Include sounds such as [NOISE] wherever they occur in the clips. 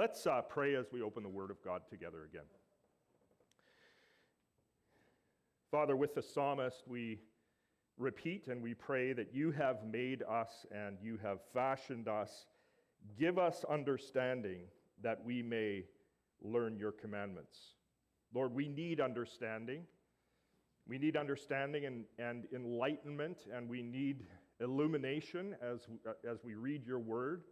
Let's uh, pray as we open the Word of God together again. Father, with the psalmist, we repeat and we pray that you have made us and you have fashioned us. Give us understanding that we may learn your commandments. Lord, we need understanding. We need understanding and, and enlightenment, and we need illumination as, as we read your word.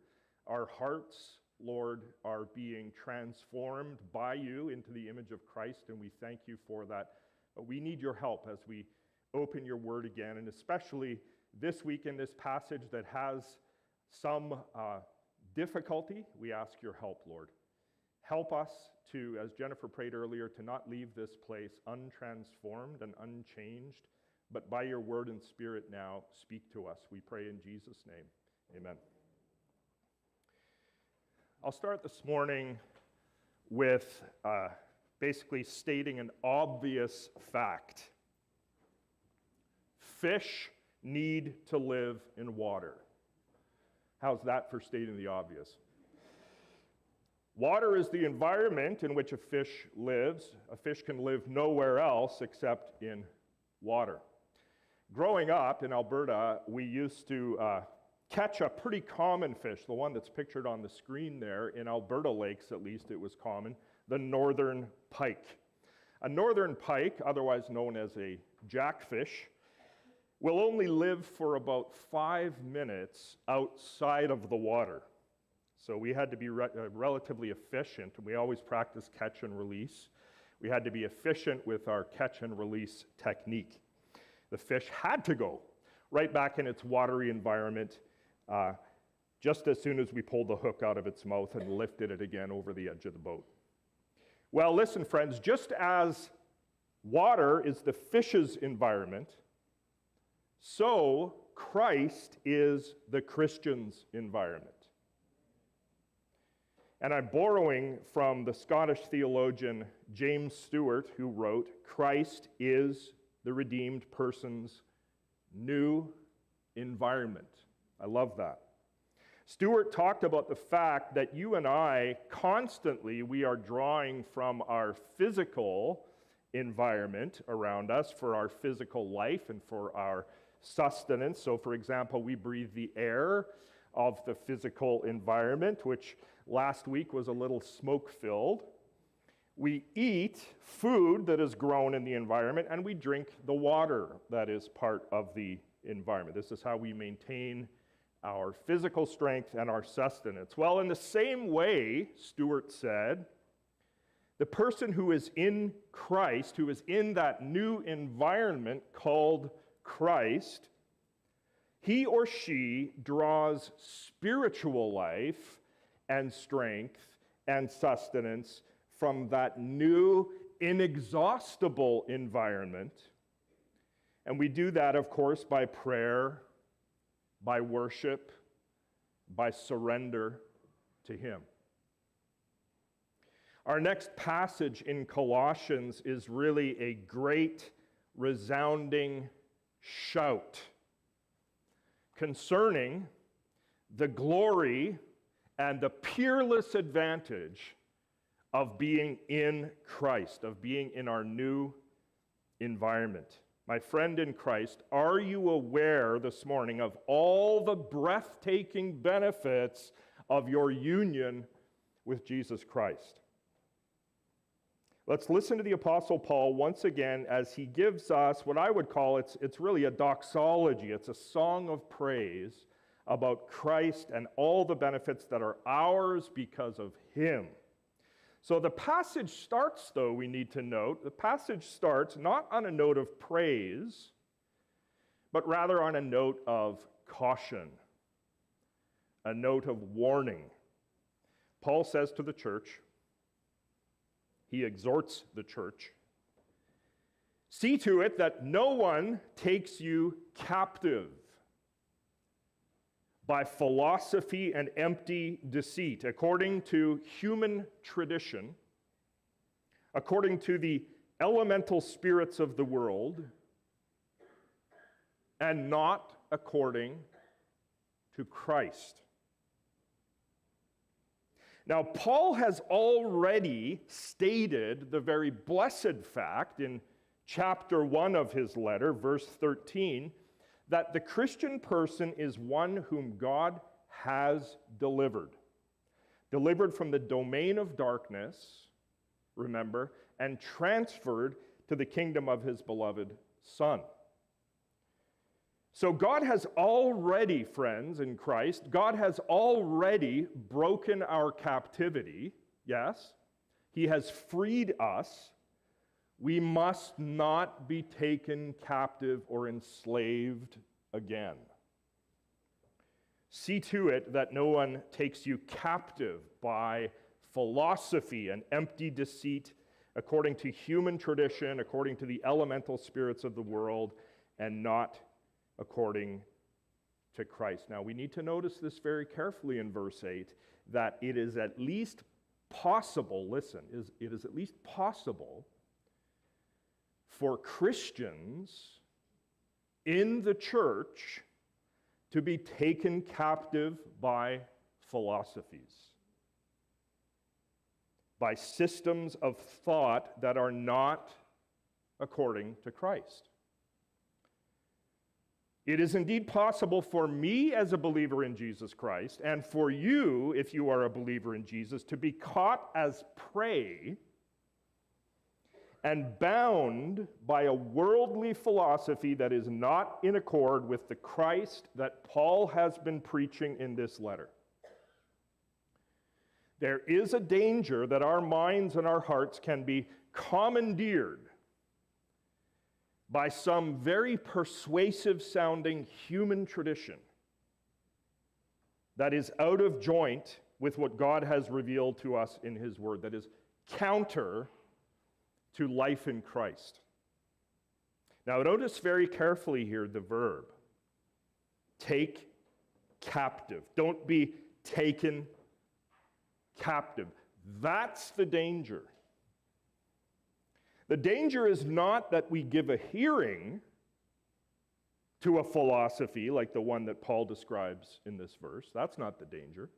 Our hearts, Lord, are being transformed by you into the image of Christ, and we thank you for that. But we need your help as we open your word again, and especially this week in this passage that has some uh, difficulty, we ask your help, Lord. Help us to, as Jennifer prayed earlier, to not leave this place untransformed and unchanged, but by your word and spirit now, speak to us. We pray in Jesus' name. Amen. I'll start this morning with uh, basically stating an obvious fact fish need to live in water. How's that for stating the obvious? Water is the environment in which a fish lives. A fish can live nowhere else except in water. Growing up in Alberta, we used to uh, catch a pretty common fish, the one that's pictured on the screen there. In Alberta lakes, at least, it was common the northern pike. A northern pike, otherwise known as a jackfish, will only live for about five minutes outside of the water. So we had to be re- uh, relatively efficient, and we always practice catch and release. We had to be efficient with our catch and release technique. The fish had to go right back in its watery environment uh, just as soon as we pulled the hook out of its mouth and lifted it again over the edge of the boat. Well, listen, friends, just as water is the fish's environment, so Christ is the Christian's environment. And I'm borrowing from the Scottish theologian James Stewart, who wrote, Christ is the redeemed person's new environment. I love that. Stewart talked about the fact that you and I constantly we are drawing from our physical environment around us for our physical life and for our sustenance. So for example, we breathe the air of the physical environment, which last week was a little smoke filled. We eat food that is grown in the environment, and we drink the water that is part of the environment. This is how we maintain our physical strength and our sustenance. Well, in the same way, Stewart said, the person who is in Christ, who is in that new environment called Christ, he or she draws spiritual life and strength and sustenance from that new, inexhaustible environment. And we do that, of course, by prayer, by worship, by surrender to Him. Our next passage in Colossians is really a great, resounding shout concerning the glory and the peerless advantage of being in Christ, of being in our new environment. My friend in Christ, are you aware this morning of all the breathtaking benefits of your union with Jesus Christ? Let's listen to the Apostle Paul once again as he gives us what I would call it's, it's really a doxology, it's a song of praise about Christ and all the benefits that are ours because of him. So the passage starts, though, we need to note, the passage starts not on a note of praise, but rather on a note of caution, a note of warning. Paul says to the church, he exhorts the church see to it that no one takes you captive by philosophy and empty deceit, according to human tradition, according to the elemental spirits of the world, and not according to Christ. Now, Paul has already stated the very blessed fact in chapter 1 of his letter, verse 13, that the Christian person is one whom God has delivered. Delivered from the domain of darkness, remember, and transferred to the kingdom of his beloved Son. So, God has already, friends, in Christ, God has already broken our captivity, yes. He has freed us. We must not be taken captive or enslaved again. See to it that no one takes you captive by philosophy and empty deceit, according to human tradition, according to the elemental spirits of the world, and not according to Christ. Now, we need to notice this very carefully in verse 8 that it is at least possible, listen, it is at least possible for Christians in the church to be taken captive by philosophies, by systems of thought that are not according to Christ. It is indeed possible for me as a believer in Jesus Christ, and for you, if you are a believer in Jesus, to be caught as prey and bound by a worldly philosophy that is not in accord with the Christ that Paul has been preaching in this letter. There is a danger that our minds and our hearts can be commandeered by some very persuasive sounding human tradition that is out of joint with what God has revealed to us in His Word, that is counter to life in Christ. Now, notice very carefully here the verb take captive. Don't be taken captive. That's the danger. The danger is not that we give a hearing to a philosophy like the one that Paul describes in this verse. That's not the danger.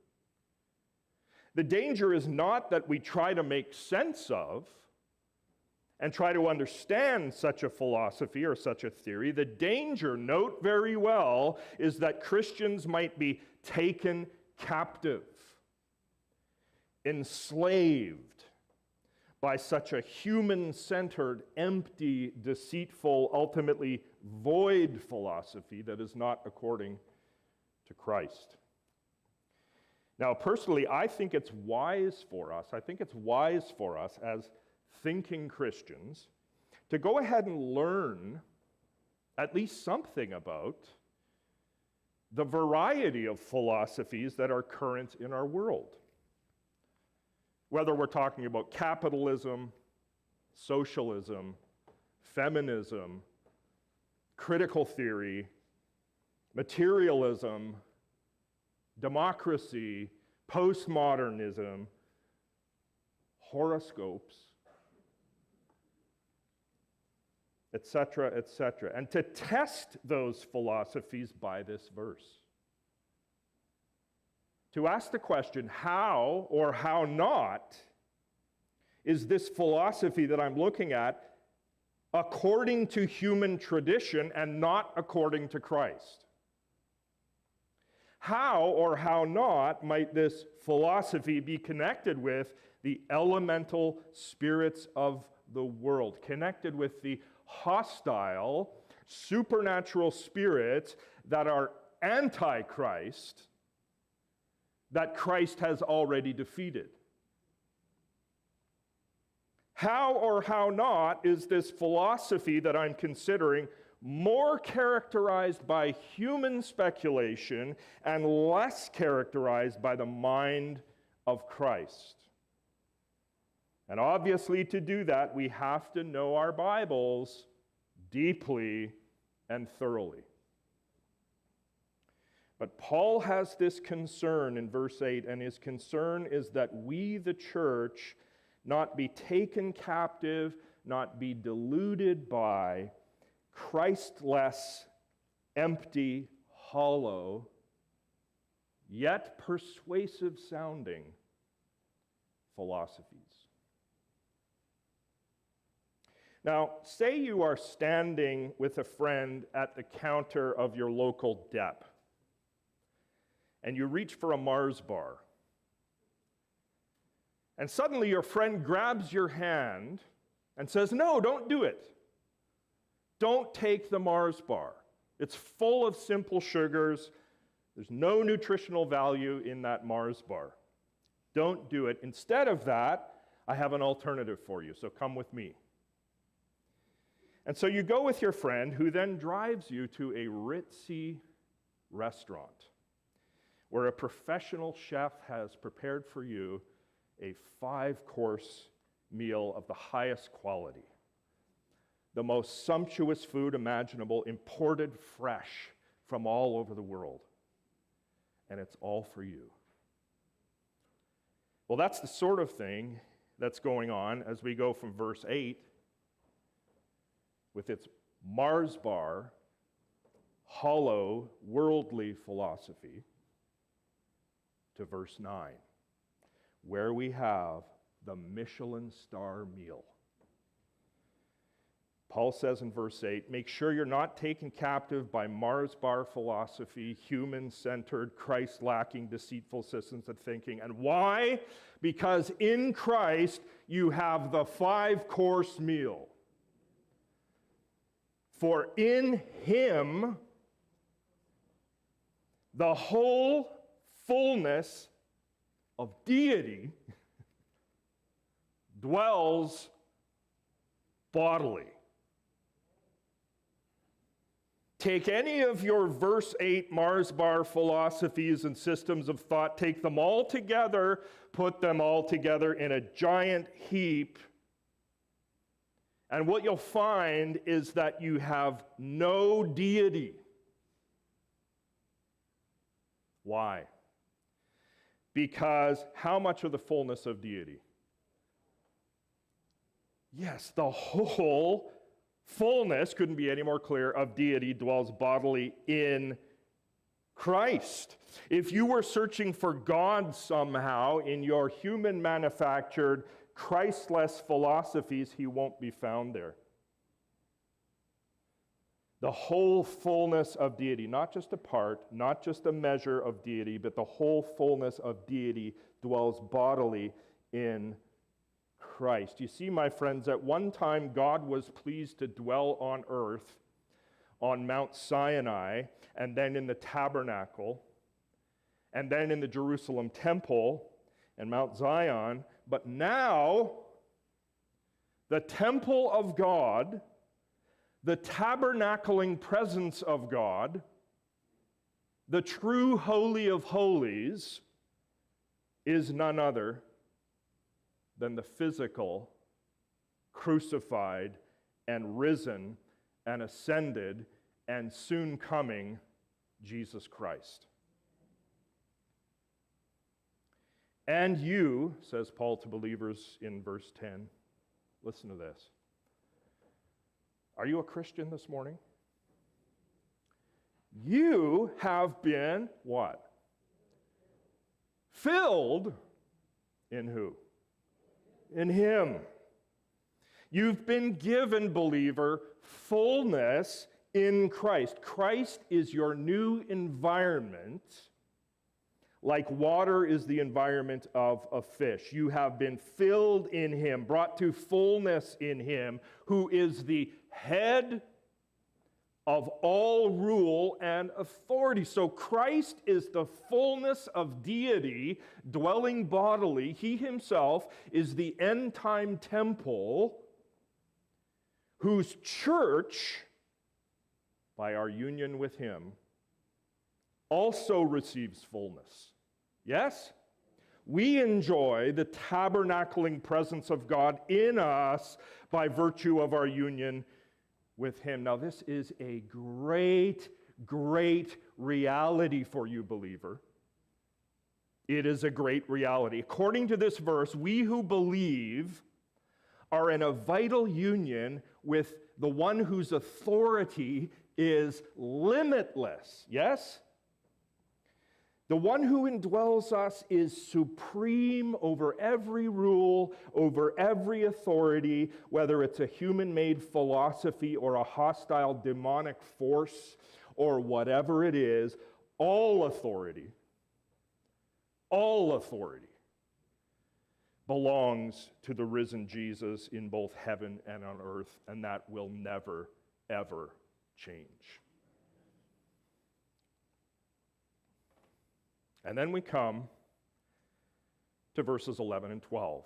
The danger is not that we try to make sense of and try to understand such a philosophy or such a theory. The danger, note very well, is that Christians might be taken captive, enslaved by such a human centered, empty, deceitful, ultimately void philosophy that is not according to Christ. Now, personally, I think it's wise for us, I think it's wise for us as thinking Christians to go ahead and learn at least something about the variety of philosophies that are current in our world. Whether we're talking about capitalism, socialism, feminism, critical theory, materialism, democracy, postmodernism, horoscopes, etc., etc., and to test those philosophies by this verse to ask the question how or how not is this philosophy that I'm looking at according to human tradition and not according to Christ? How or how not might this philosophy be connected with the elemental spirits of the world, connected with the hostile, supernatural spirits that are antichrist that Christ has already defeated. How or how not is this philosophy that I'm considering more characterized by human speculation and less characterized by the mind of Christ? And obviously, to do that, we have to know our Bibles deeply and thoroughly. But Paul has this concern in verse 8, and his concern is that we, the church, not be taken captive, not be deluded by Christless, empty, hollow, yet persuasive sounding philosophies. Now, say you are standing with a friend at the counter of your local DEP, and you reach for a Mars bar. And suddenly your friend grabs your hand and says, No, don't do it. Don't take the Mars bar. It's full of simple sugars. There's no nutritional value in that Mars bar. Don't do it. Instead of that, I have an alternative for you, so come with me. And so you go with your friend, who then drives you to a ritzy restaurant where a professional chef has prepared for you a five course meal of the highest quality. The most sumptuous food imaginable, imported fresh from all over the world. And it's all for you. Well, that's the sort of thing that's going on as we go from verse 8 with its Mars bar, hollow, worldly philosophy to verse 9 where we have the Michelin star meal. Paul says in verse 8, make sure you're not taken captive by Mars bar philosophy, human centered, Christ lacking, deceitful systems of thinking. And why? Because in Christ you have the five course meal. For in him the whole fullness of deity [LAUGHS] dwells bodily. Take any of your verse 8 Mars bar philosophies and systems of thought, take them all together, put them all together in a giant heap. And what you'll find is that you have no deity. Why? Because how much of the fullness of deity? Yes, the whole fullness, couldn't be any more clear, of deity dwells bodily in Christ. If you were searching for God somehow in your human manufactured, Christless philosophies, he won't be found there the whole fullness of deity, not just a part, not just a measure of deity, but the whole fullness of deity dwells bodily in Christ. You see, my friends, at one time God was pleased to dwell on earth on Mount Sinai, and then in the tabernacle, and then in the Jerusalem temple and Mount Zion. But now, the temple of God the tabernacling presence of God, the true Holy of Holies, is none other than the physical, crucified, and risen, and ascended, and soon coming Jesus Christ. And you, says Paul to believers in verse 10, listen to this. Are you a Christian this morning? You have been what? Filled in who? In Him. You've been given, believer, fullness in Christ. Christ is your new environment, like water is the environment of a fish. You have been filled in Him, brought to fullness in Him, who is the head of all rule and authority. So Christ is the fullness of deity dwelling bodily. He himself is the end time temple whose church, by our union with him, also receives fullness. Yes? We enjoy the tabernacling presence of God in us by virtue of our union with Him. Now, this is a great, great reality for you, believer. It is a great reality. According to this verse, we who believe are in a vital union with the one whose authority is limitless. Yes? The one who indwells us is supreme over every rule, over every authority, whether it's a human made philosophy or a hostile demonic force or whatever it is. All authority, all authority belongs to the risen Jesus in both heaven and on earth, and that will never, ever change. And then we come to verses 11 and 12.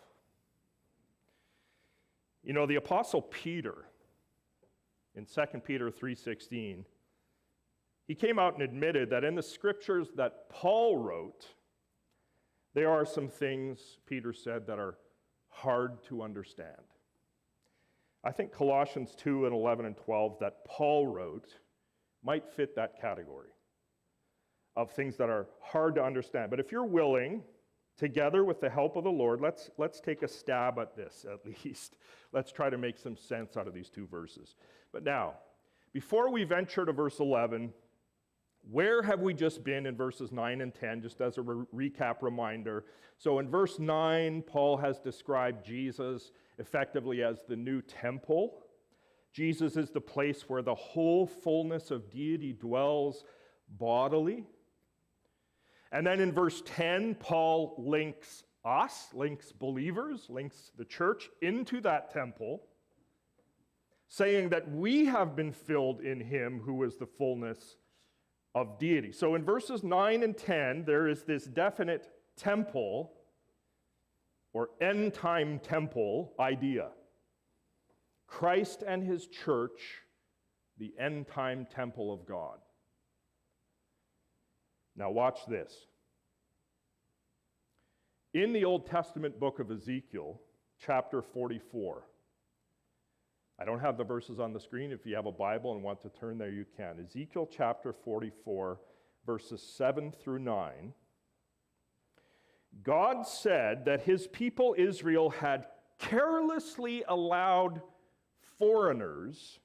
You know, the apostle Peter in 2 Peter 3:16 he came out and admitted that in the scriptures that Paul wrote there are some things Peter said that are hard to understand. I think Colossians 2 and 11 and 12 that Paul wrote might fit that category of things that are hard to understand. But if you're willing, together with the help of the Lord, let's, let's take a stab at this at [LAUGHS] least. Let's try to make some sense out of these two verses. But now, before we venture to verse 11, where have we just been in verses 9 and 10, just as a re- recap reminder? So, in verse 9, Paul has described Jesus effectively as the new temple. Jesus is the place where the whole fullness of deity dwells bodily. And then in verse 10, Paul links us, links believers, links the church into that temple, saying that we have been filled in him who is the fullness of deity. So in verses 9 and 10, there is this definite temple or end time temple idea. Christ and his church, the end time temple of God. Now, watch this. In the Old Testament book of Ezekiel, chapter 44, I don't have the verses on the screen. If you have a Bible and want to turn there, you can. Ezekiel chapter 44, verses 7 through 9. God said that his people Israel had carelessly allowed foreigners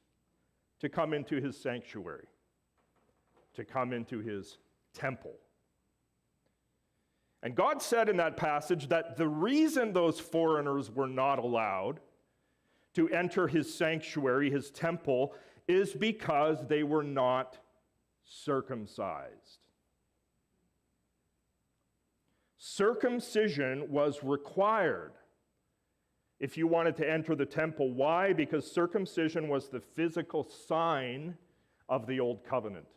to come into his sanctuary, to come into his temple. And God said in that passage that the reason those foreigners were not allowed to enter his sanctuary, his temple, is because they were not circumcised. Circumcision was required if you wanted to enter the temple. Why? Because circumcision was the physical sign of the old covenant.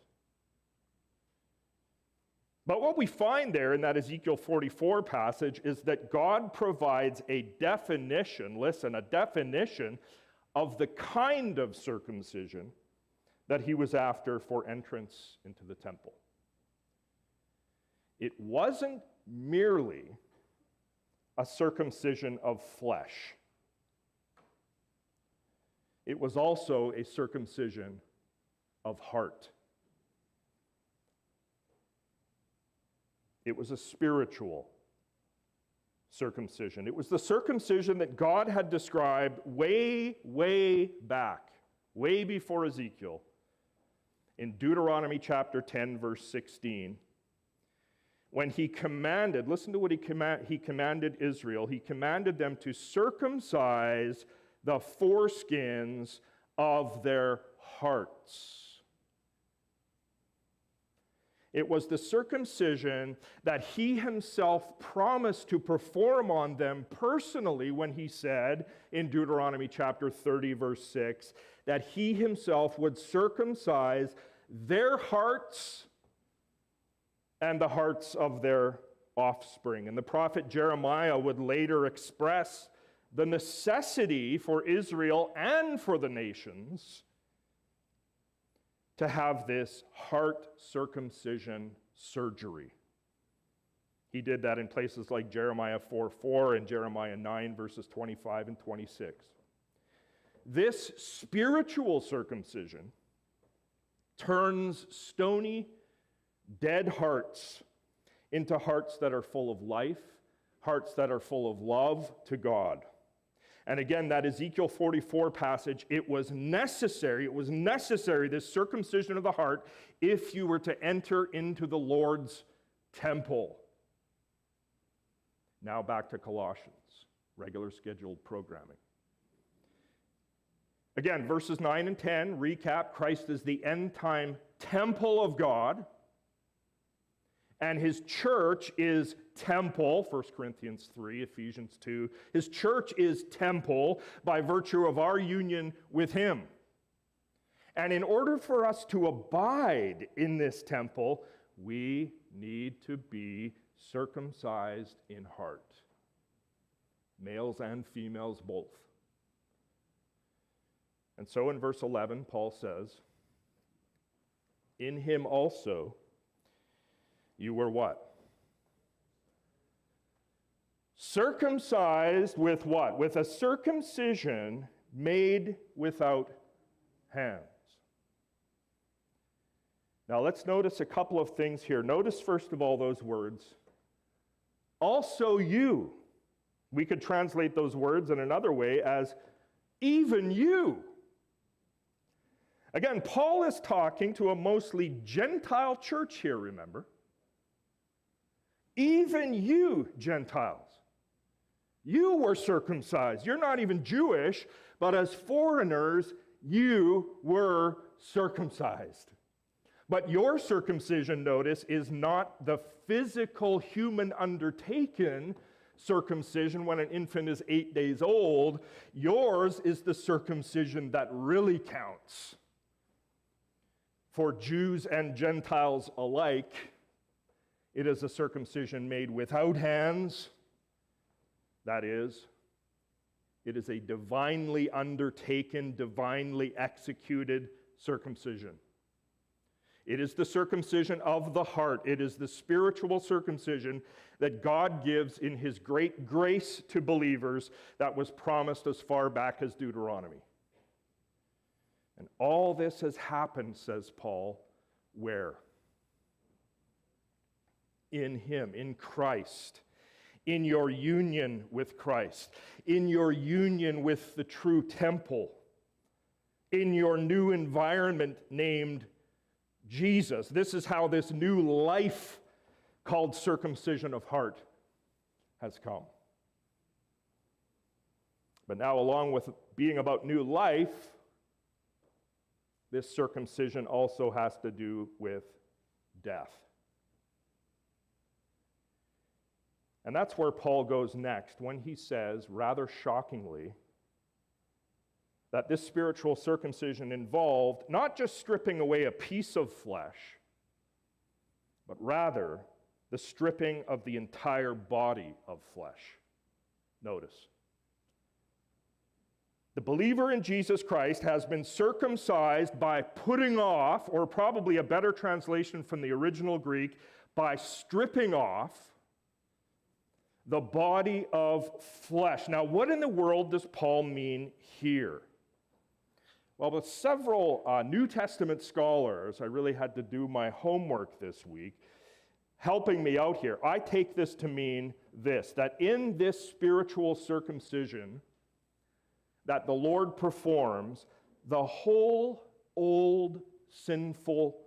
But what we find there in that Ezekiel 44 passage is that God provides a definition, listen, a definition of the kind of circumcision that he was after for entrance into the temple. It wasn't merely a circumcision of flesh, it was also a circumcision of heart. It was a spiritual circumcision. It was the circumcision that God had described way, way back, way before Ezekiel, in Deuteronomy chapter 10, verse 16. When he commanded, listen to what he, command, he commanded Israel, he commanded them to circumcise the foreskins of their hearts. It was the circumcision that he himself promised to perform on them personally when he said in Deuteronomy chapter 30, verse 6, that he himself would circumcise their hearts and the hearts of their offspring. And the prophet Jeremiah would later express the necessity for Israel and for the nations to have this heart circumcision surgery. He did that in places like Jeremiah 4 4 and Jeremiah 9, verses 25 and 26. This spiritual circumcision turns stony, dead hearts into hearts that are full of life, hearts that are full of love to God. And again, that Ezekiel 44 passage, it was necessary, it was necessary, this circumcision of the heart, if you were to enter into the Lord's temple. Now back to Colossians, regular scheduled programming. Again, verses 9 and 10 recap Christ is the end time temple of God, and his church is temple, 1 Corinthians 3, Ephesians 2. His church is temple by virtue of our union with him. And in order for us to abide in this temple, we need to be circumcised in heart, males and females both. And so in verse 11, Paul says, In him also you were what? Circumcised with what? With a circumcision made without hands. Now let's notice a couple of things here. Notice, first of all, those words. Also, you. We could translate those words in another way as even you. Again, Paul is talking to a mostly Gentile church here, remember? Even you, Gentiles. You were circumcised. You're not even Jewish, but as foreigners, you were circumcised. But your circumcision, notice, is not the physical human undertaken circumcision when an infant is eight days old. Yours is the circumcision that really counts. For Jews and Gentiles alike, it is a circumcision made without hands. That is, it is a divinely undertaken, divinely executed circumcision. It is the circumcision of the heart. It is the spiritual circumcision that God gives in His great grace to believers that was promised as far back as Deuteronomy. And all this has happened, says Paul, where? In Him, in Christ, in your union with Christ, in your union with the true temple, in your new environment named Jesus. This is how this new life called circumcision of heart has come. But now, along with being about new life, this circumcision also has to do with death. And that's where Paul goes next when he says, rather shockingly, that this spiritual circumcision involved not just stripping away a piece of flesh, but rather the stripping of the entire body of flesh. Notice. The believer in Jesus Christ has been circumcised by putting off, or probably a better translation from the original Greek, by stripping off the body of flesh. Now, what in the world does Paul mean here? Well, with several uh, New Testament scholars, I really had to do my homework this week, helping me out here. I take this to mean this that in this spiritual circumcision that the Lord performs, the whole old sinful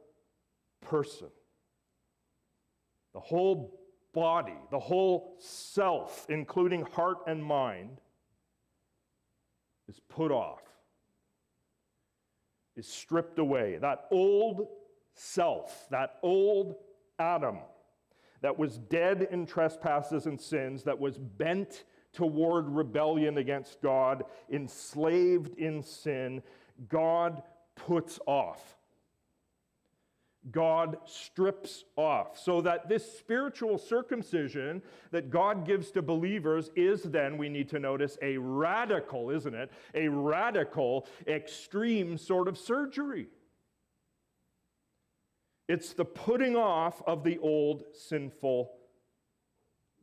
person, the whole body, the whole self, including heart and mind, is put off is stripped away. That old self, that old Adam that was dead in trespasses and sins, that was bent toward rebellion against God, enslaved in sin, God puts off. God strips off. So that this spiritual circumcision that God gives to believers is then, we need to notice, a radical, isn't it? A radical, extreme sort of surgery. It's the putting off of the old sinful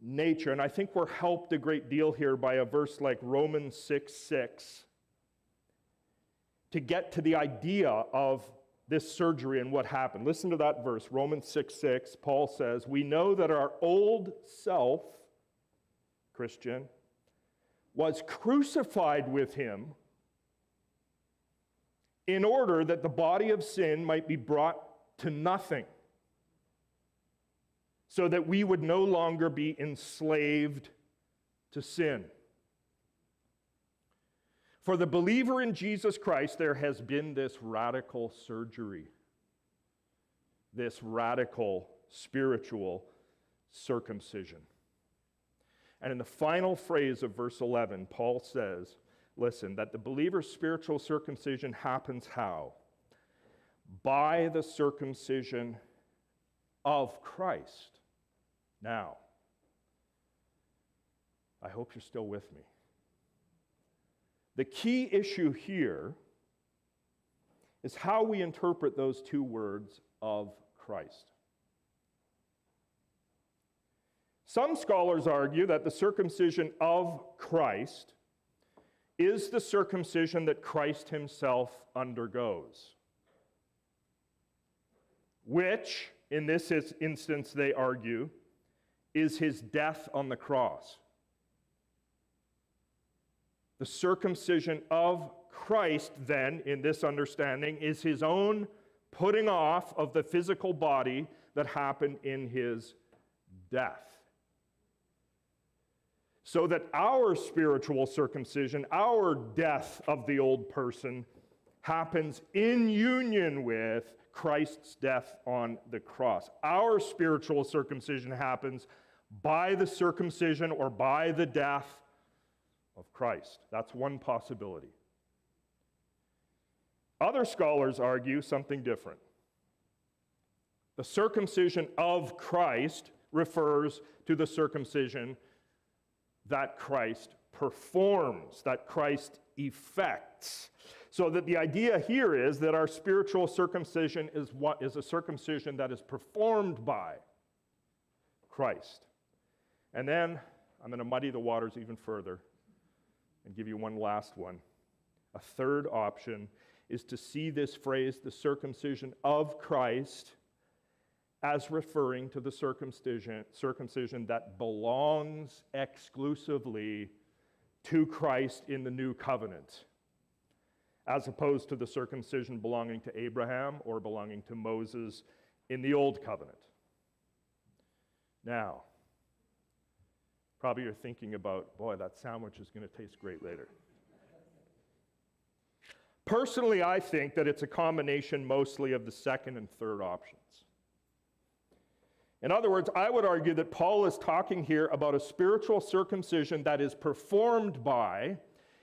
nature. And I think we're helped a great deal here by a verse like Romans 6 6 to get to the idea of this surgery and what happened. Listen to that verse, Romans 6 6. Paul says, We know that our old self, Christian, was crucified with him in order that the body of sin might be brought to nothing, so that we would no longer be enslaved to sin. For the believer in Jesus Christ, there has been this radical surgery, this radical spiritual circumcision. And in the final phrase of verse 11, Paul says, listen, that the believer's spiritual circumcision happens how? By the circumcision of Christ. Now, I hope you're still with me. The key issue here is how we interpret those two words of Christ. Some scholars argue that the circumcision of Christ is the circumcision that Christ himself undergoes, which, in this instance, they argue, is his death on the cross. The circumcision of Christ, then, in this understanding, is his own putting off of the physical body that happened in his death so that our spiritual circumcision, our death of the old person, happens in union with Christ's death on the cross. Our spiritual circumcision happens by the circumcision or by the death of Christ. That's one possibility. Other scholars argue something different. The circumcision of Christ refers to the circumcision that Christ performs, that Christ effects. So that the idea here is that our spiritual circumcision is what is a circumcision that is performed by Christ. And then I'm going to muddy the waters even further and give you one last one. A third option is to see this phrase, the circumcision of Christ, as referring to the circumcision, circumcision that belongs exclusively to Christ in the new covenant, as opposed to the circumcision belonging to Abraham or belonging to Moses in the old covenant. Now, probably you're thinking about, boy, that sandwich is going to taste great later. Personally, I think that it's a combination mostly of the second and third options. In other words, I would argue that Paul is talking here about a spiritual circumcision that is performed by,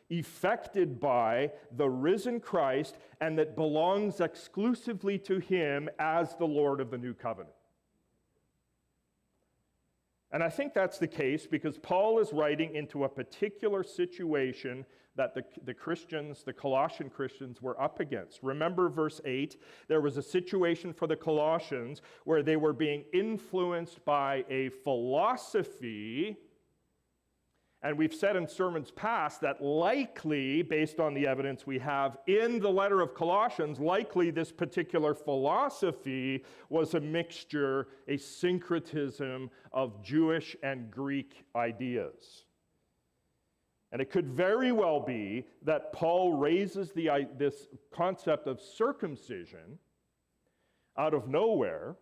effected by the risen Christ, and that belongs exclusively to him as the Lord of the new covenant. And I think that's the case because Paul is writing into a particular situation that the, the Christians, the Colossian Christians, were up against. Remember verse 8? There was a situation for the Colossians where they were being influenced by a philosophy and we've said in sermons past that likely, based on the evidence we have in the letter of Colossians, likely this particular philosophy was a mixture, a syncretism of Jewish and Greek ideas. And it could very well be that Paul raises the, this concept of circumcision out of nowhere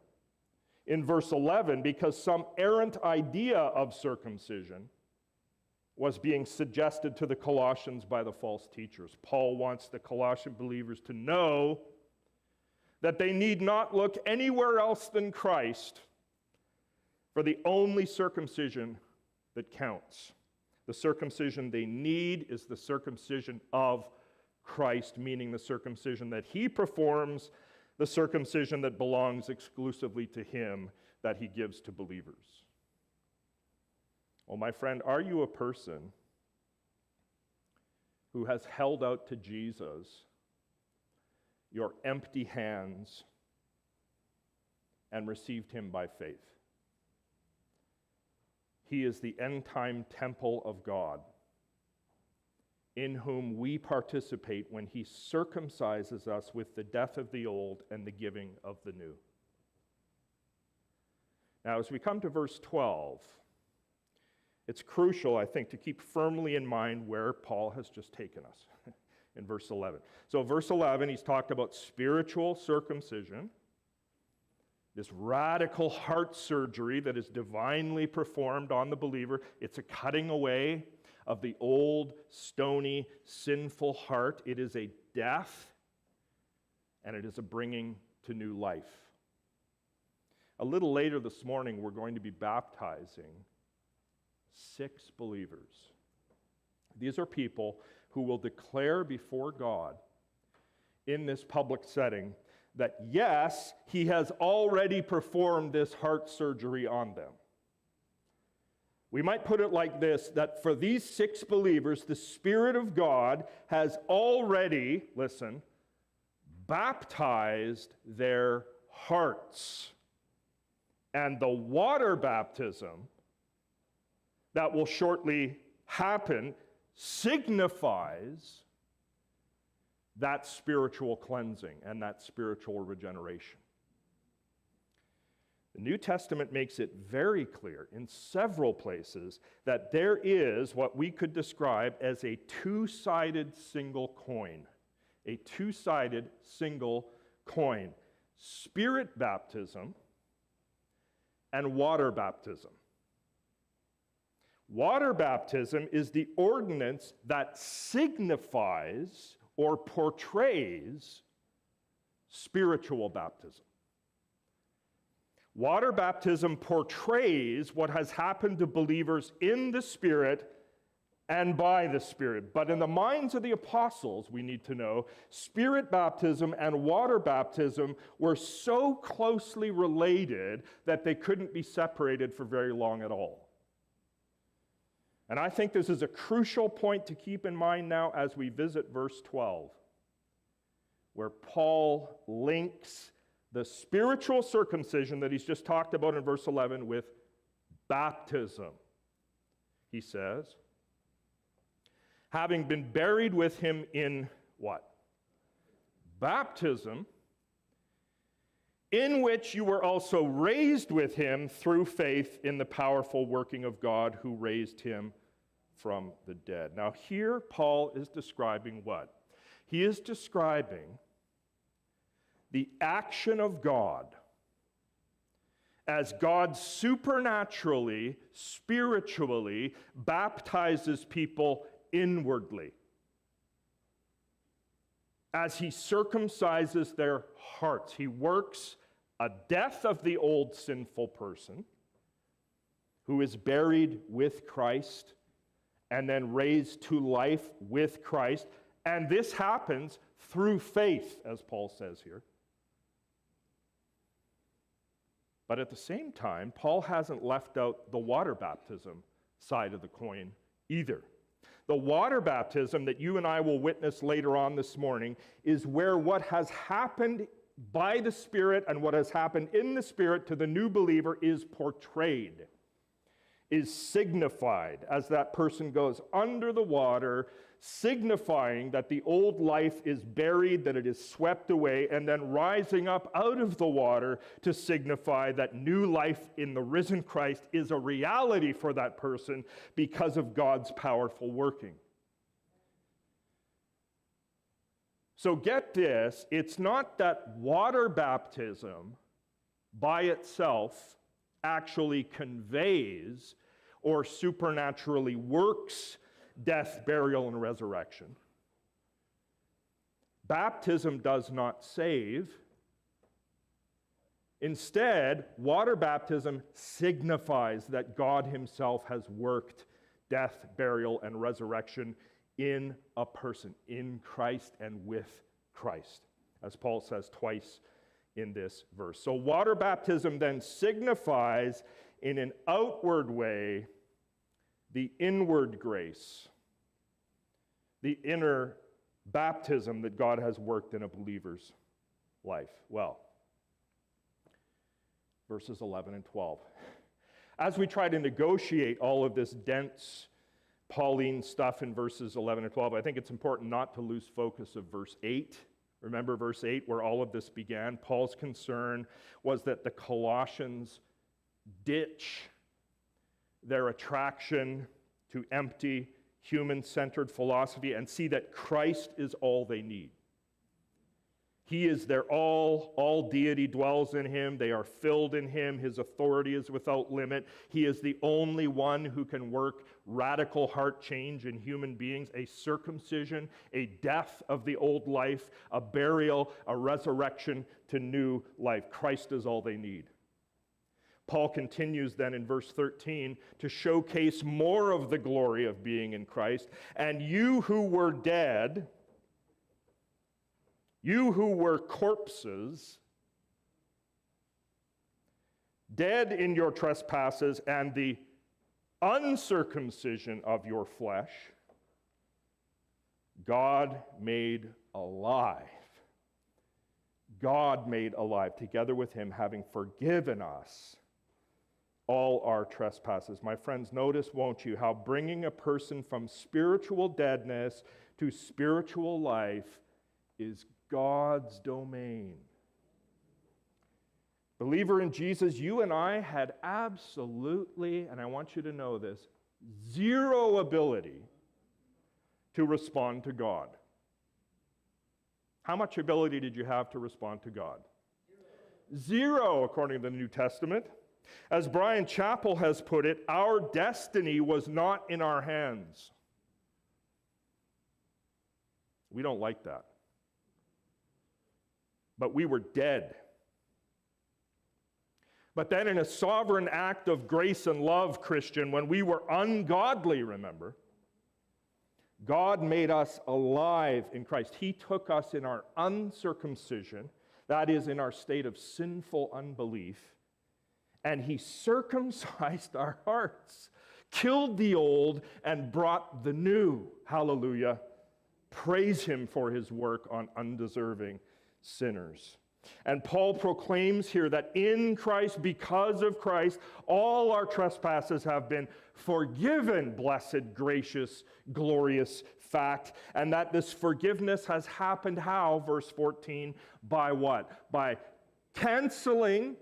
in verse 11 because some errant idea of circumcision was being suggested to the Colossians by the false teachers. Paul wants the Colossian believers to know that they need not look anywhere else than Christ for the only circumcision that counts. The circumcision they need is the circumcision of Christ, meaning the circumcision that he performs, the circumcision that belongs exclusively to him that he gives to believers. Well, my friend, are you a person who has held out to Jesus your empty hands and received him by faith? He is the end time temple of God, in whom we participate when he circumcises us with the death of the old and the giving of the new. Now, as we come to verse 12, it's crucial, I think, to keep firmly in mind where Paul has just taken us [LAUGHS] in verse 11. So, verse 11, he's talked about spiritual circumcision. this radical heart surgery that is divinely performed on the believer. It's a cutting away of the old, stony, sinful heart. It is a death, and it is a bringing to new life. A little later this morning, we're going to be baptizing six believers. These are people who will declare before God in this public setting that yes, he has already performed this heart surgery on them. We might put it like this that for these six believers, the Spirit of God has already, listen, baptized their hearts. And the water baptism that will shortly happen signifies that spiritual cleansing and that spiritual regeneration. The New Testament makes it very clear in several places that there is what we could describe as a two sided single coin. A two sided single coin. Spirit baptism and water baptism. Water baptism is the ordinance that signifies or portrays spiritual baptism. Water baptism portrays what has happened to believers in the Spirit and by the Spirit. But in the minds of the apostles, we need to know, Spirit baptism and water baptism were so closely related that they couldn't be separated for very long at all. And I think this is a crucial point to keep in mind now as we visit verse 12, where Paul links the spiritual circumcision that he's just talked about in verse 11 with baptism. He says, having been buried with him in what? Baptism, in which you were also raised with him through faith in the powerful working of God who raised him from the dead. Now, here Paul is describing what? He is describing the action of God as God supernaturally, spiritually baptizes people inwardly, as he circumcises their hearts. He works a death of the old sinful person who is buried with Christ and then raised to life with Christ. And this happens through faith, as Paul says here. But at the same time, Paul hasn't left out the water baptism side of the coin either. The water baptism that you and I will witness later on this morning is where what has happened by the Spirit and what has happened in the Spirit to the new believer is portrayed is signified as that person goes under the water, signifying that the old life is buried, that it is swept away, and then rising up out of the water to signify that new life in the risen Christ is a reality for that person because of God's powerful working. So get this it's not that water baptism by itself actually conveys or supernaturally works death, burial, and resurrection. Baptism does not save. Instead, water baptism signifies that God Himself has worked death, burial, and resurrection in a person, in Christ and with Christ, as Paul says twice in this verse. So, water baptism then signifies in an outward way the inward grace, the inner baptism that God has worked in a believer's life. Well, verses 11 and 12. As we try to negotiate all of this dense Pauline stuff in verses 11 and 12, I think it's important not to lose focus of verse 8 Remember verse 8 where all of this began? Paul's concern was that the Colossians ditch their attraction to empty, human centered philosophy and see that Christ is all they need. He is their all. All deity dwells in him. They are filled in him. His authority is without limit. He is the only one who can work radical heart change in human beings a circumcision, a death of the old life, a burial, a resurrection to new life. Christ is all they need. Paul continues then in verse 13 to showcase more of the glory of being in Christ. And you who were dead, you who were corpses, dead in your trespasses and the uncircumcision of your flesh, God made alive. God made alive together with him, having forgiven us all our trespasses. My friends, notice, won't you, how bringing a person from spiritual deadness to spiritual life is God's domain. Believer in Jesus, you and I had absolutely, and I want you to know this, zero ability to respond to God. How much ability did you have to respond to God? Zero, according to the New Testament. As Bryan Chapell has put it, our destiny was not in our hands. We don't like that but we were dead. But then, in a sovereign act of grace and love, Christian, when we were ungodly, remember, God made us alive in Christ. He took us in our uncircumcision, that is, in our state of sinful unbelief, and He circumcised our hearts, killed the old, and brought the new. Hallelujah. Praise Him for His work on undeserving sinners. And Paul proclaims here that in Christ, because of Christ, all our trespasses have been forgiven, blessed, gracious, glorious fact. And that this forgiveness has happened how? Verse 14, by what? By canceling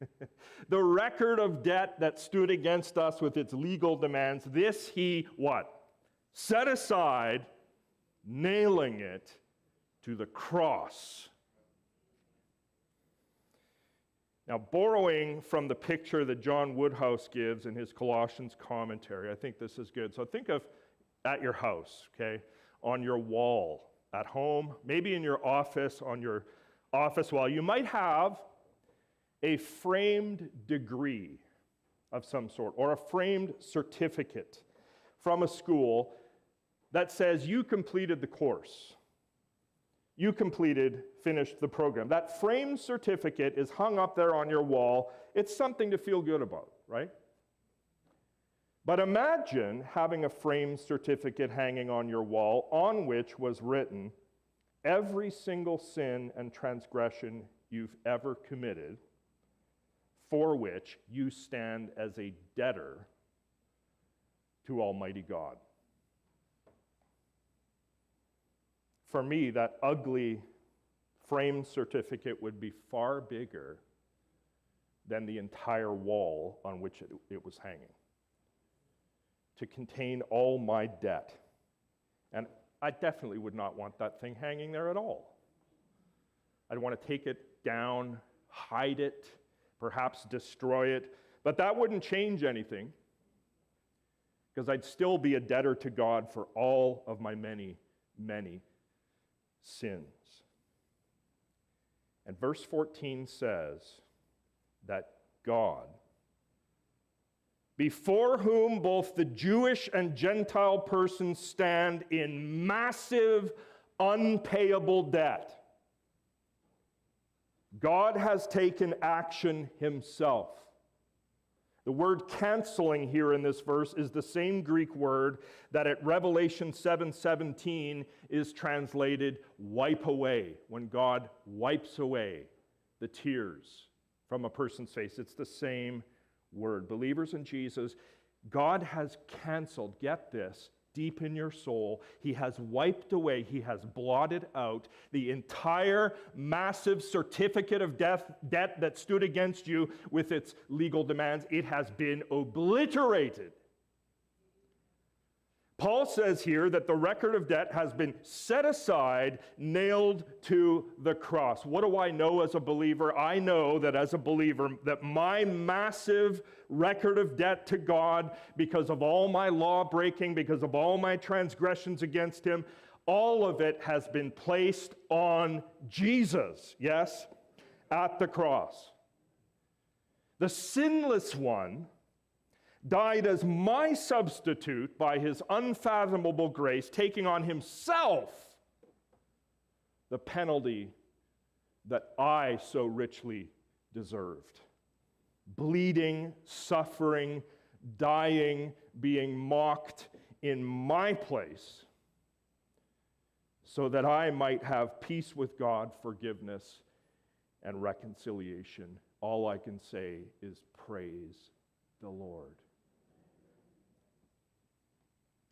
[LAUGHS] the record of debt that stood against us with its legal demands. This he what? Set aside, nailing it to the cross. Now, borrowing from the picture that John Woodhouse gives in his Colossians commentary, I think this is good. So think of at your house, okay, on your wall, at home, maybe in your office, on your office wall, you might have a framed degree of some sort or a framed certificate from a school that says you completed the course you completed, finished the program. That framed certificate is hung up there on your wall. It's something to feel good about, right? But imagine having a framed certificate hanging on your wall on which was written every single sin and transgression you've ever committed, for which you stand as a debtor to Almighty God. For me, that ugly framed certificate would be far bigger than the entire wall on which it, it, was hanging to contain all my debt. And I definitely would not want that thing hanging there at all. I'd want to take it down, hide it, perhaps destroy it, but that wouldn't change anything because I'd still be a debtor to God for all of my many, many sins. And verse 14 says that God, before whom both the Jewish and Gentile persons stand in massive, unpayable debt, God has taken action himself the word canceling here in this verse is the same Greek word that at Revelation 7:17 is translated wipe away when God wipes away the tears from a person's face. It's the same word. Believers in Jesus, God has canceled, get this, deep in your soul. He has wiped away, He has blotted out the entire massive certificate of death, debt that stood against you with its legal demands. It has been obliterated Paul says here that the record of debt has been set aside, nailed to the cross. What do I know as a believer? I know that as a believer that my massive record of debt to God because of all my law breaking, because of all my transgressions against him, all of it has been placed on Jesus. Yes? At the cross. The sinless one died as my substitute by his unfathomable grace, taking on himself the penalty that I so richly deserved. Bleeding, suffering, dying, being mocked in my place, so that I might have peace with God, forgiveness, and reconciliation. All I can say is praise the Lord.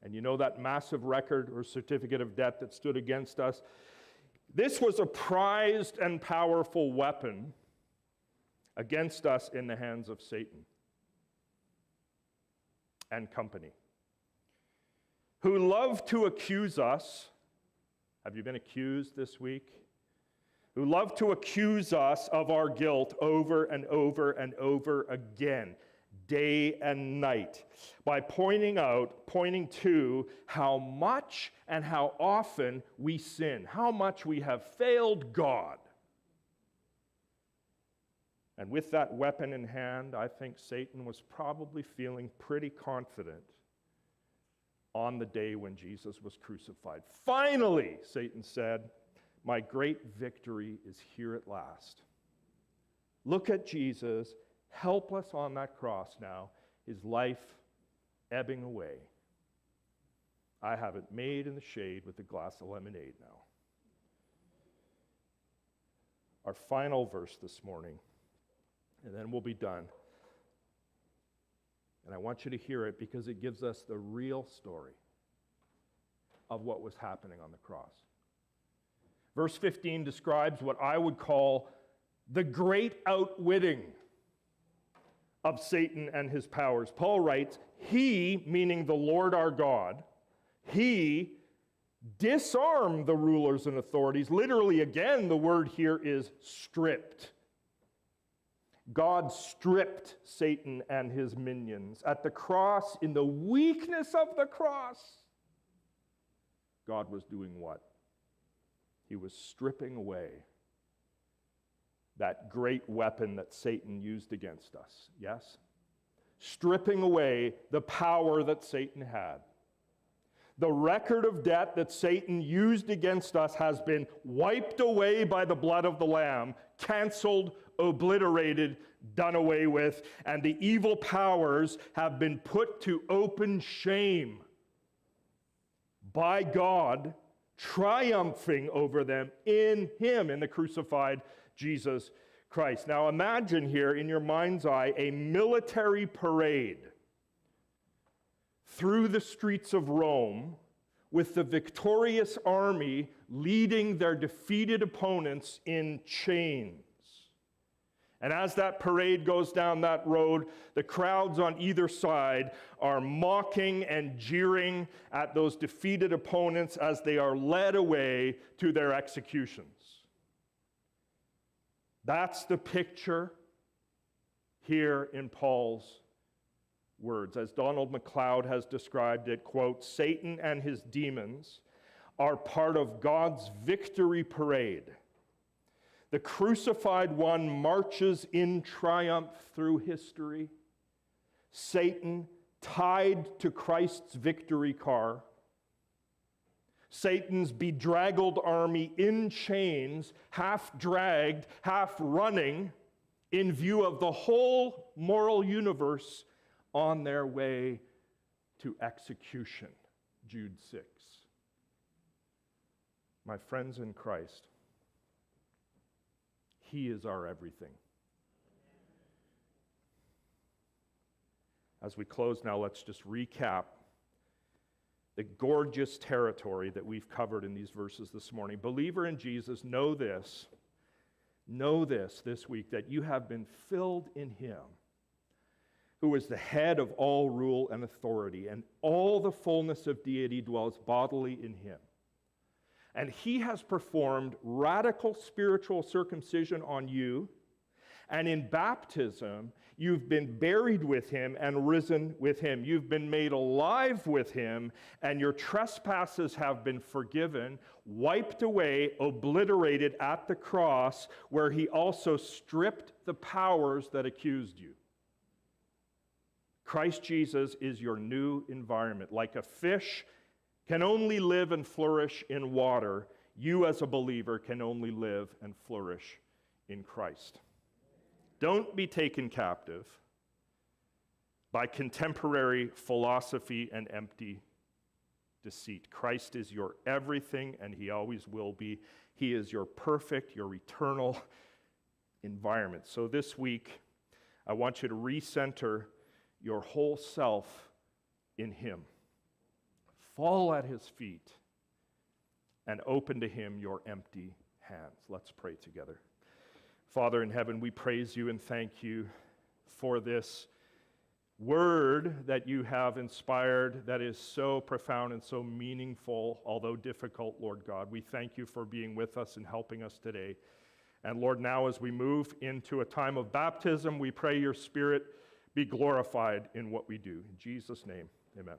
And you know that massive record or certificate of debt that stood against us? This was a prized and powerful weapon against us in the hands of Satan and company, who love to accuse us. Have you been accused this week? Who love to accuse us of our guilt over and over and over again day and night by pointing out, pointing to how much and how often we sin, how much we have failed God. And with that weapon in hand, I think Satan was probably feeling pretty confident on the day when Jesus was crucified. Finally, Satan said, My great victory is here at last. Look at Jesus helpless on that cross now, his life ebbing away. I have it made in the shade with a glass of lemonade now. Our final verse this morning, and then we'll be done. And I want you to hear it because it gives us the real story of what was happening on the cross. Verse 15 describes what I would call the great outwitting of Satan and his powers. Paul writes, He, meaning the Lord our God, He disarmed the rulers and authorities. Literally, again, the word here is stripped. God stripped Satan and his minions. At the cross, in the weakness of the cross, God was doing what? He was stripping away that great weapon that Satan used against us. Yes? Stripping away the power that Satan had. The record of debt that Satan used against us has been wiped away by the blood of the Lamb, canceled, obliterated, done away with, and the evil powers have been put to open shame by God, triumphing over them in Him, in the crucified Jesus Christ. Now imagine here in your mind's eye a military parade through the streets of Rome with the victorious army leading their defeated opponents in chains. And as that parade goes down that road, the crowds on either side are mocking and jeering at those defeated opponents as they are led away to their executions. That's the picture here in Paul's words. As Donald MacLeod has described it, quote, Satan and his demons are part of God's victory parade. The crucified one marches in triumph through history. Satan tied to Christ's victory car Satan's bedraggled army in chains, half dragged, half running, in view of the whole moral universe on their way to execution. Jude 6. My friends in Christ, He is our everything. As we close now, let's just recap the gorgeous territory that we've covered in these verses this morning. Believer in Jesus, know this. Know this this week that you have been filled in Him, who is the head of all rule and authority, and all the fullness of deity dwells bodily in him. And he has performed radical spiritual circumcision on you, and in baptism, you've been buried with him and risen with him. You've been made alive with him, and your trespasses have been forgiven, wiped away, obliterated at the cross, where he also stripped the powers that accused you. Christ Jesus is your new environment. Like a fish can only live and flourish in water, you as a believer can only live and flourish in Christ. Don't be taken captive by contemporary philosophy and empty deceit. Christ is your everything, and He always will be. He is your perfect, your eternal environment. So this week, I want you to recenter your whole self in Him. Fall at His feet and open to Him your empty hands. Let's pray together. Father in heaven, we praise you and thank you for this word that you have inspired that is so profound and so meaningful, although difficult, Lord God. We thank you for being with us and helping us today. And Lord, now as we move into a time of baptism, we pray your Spirit be glorified in what we do. In Jesus' name, amen.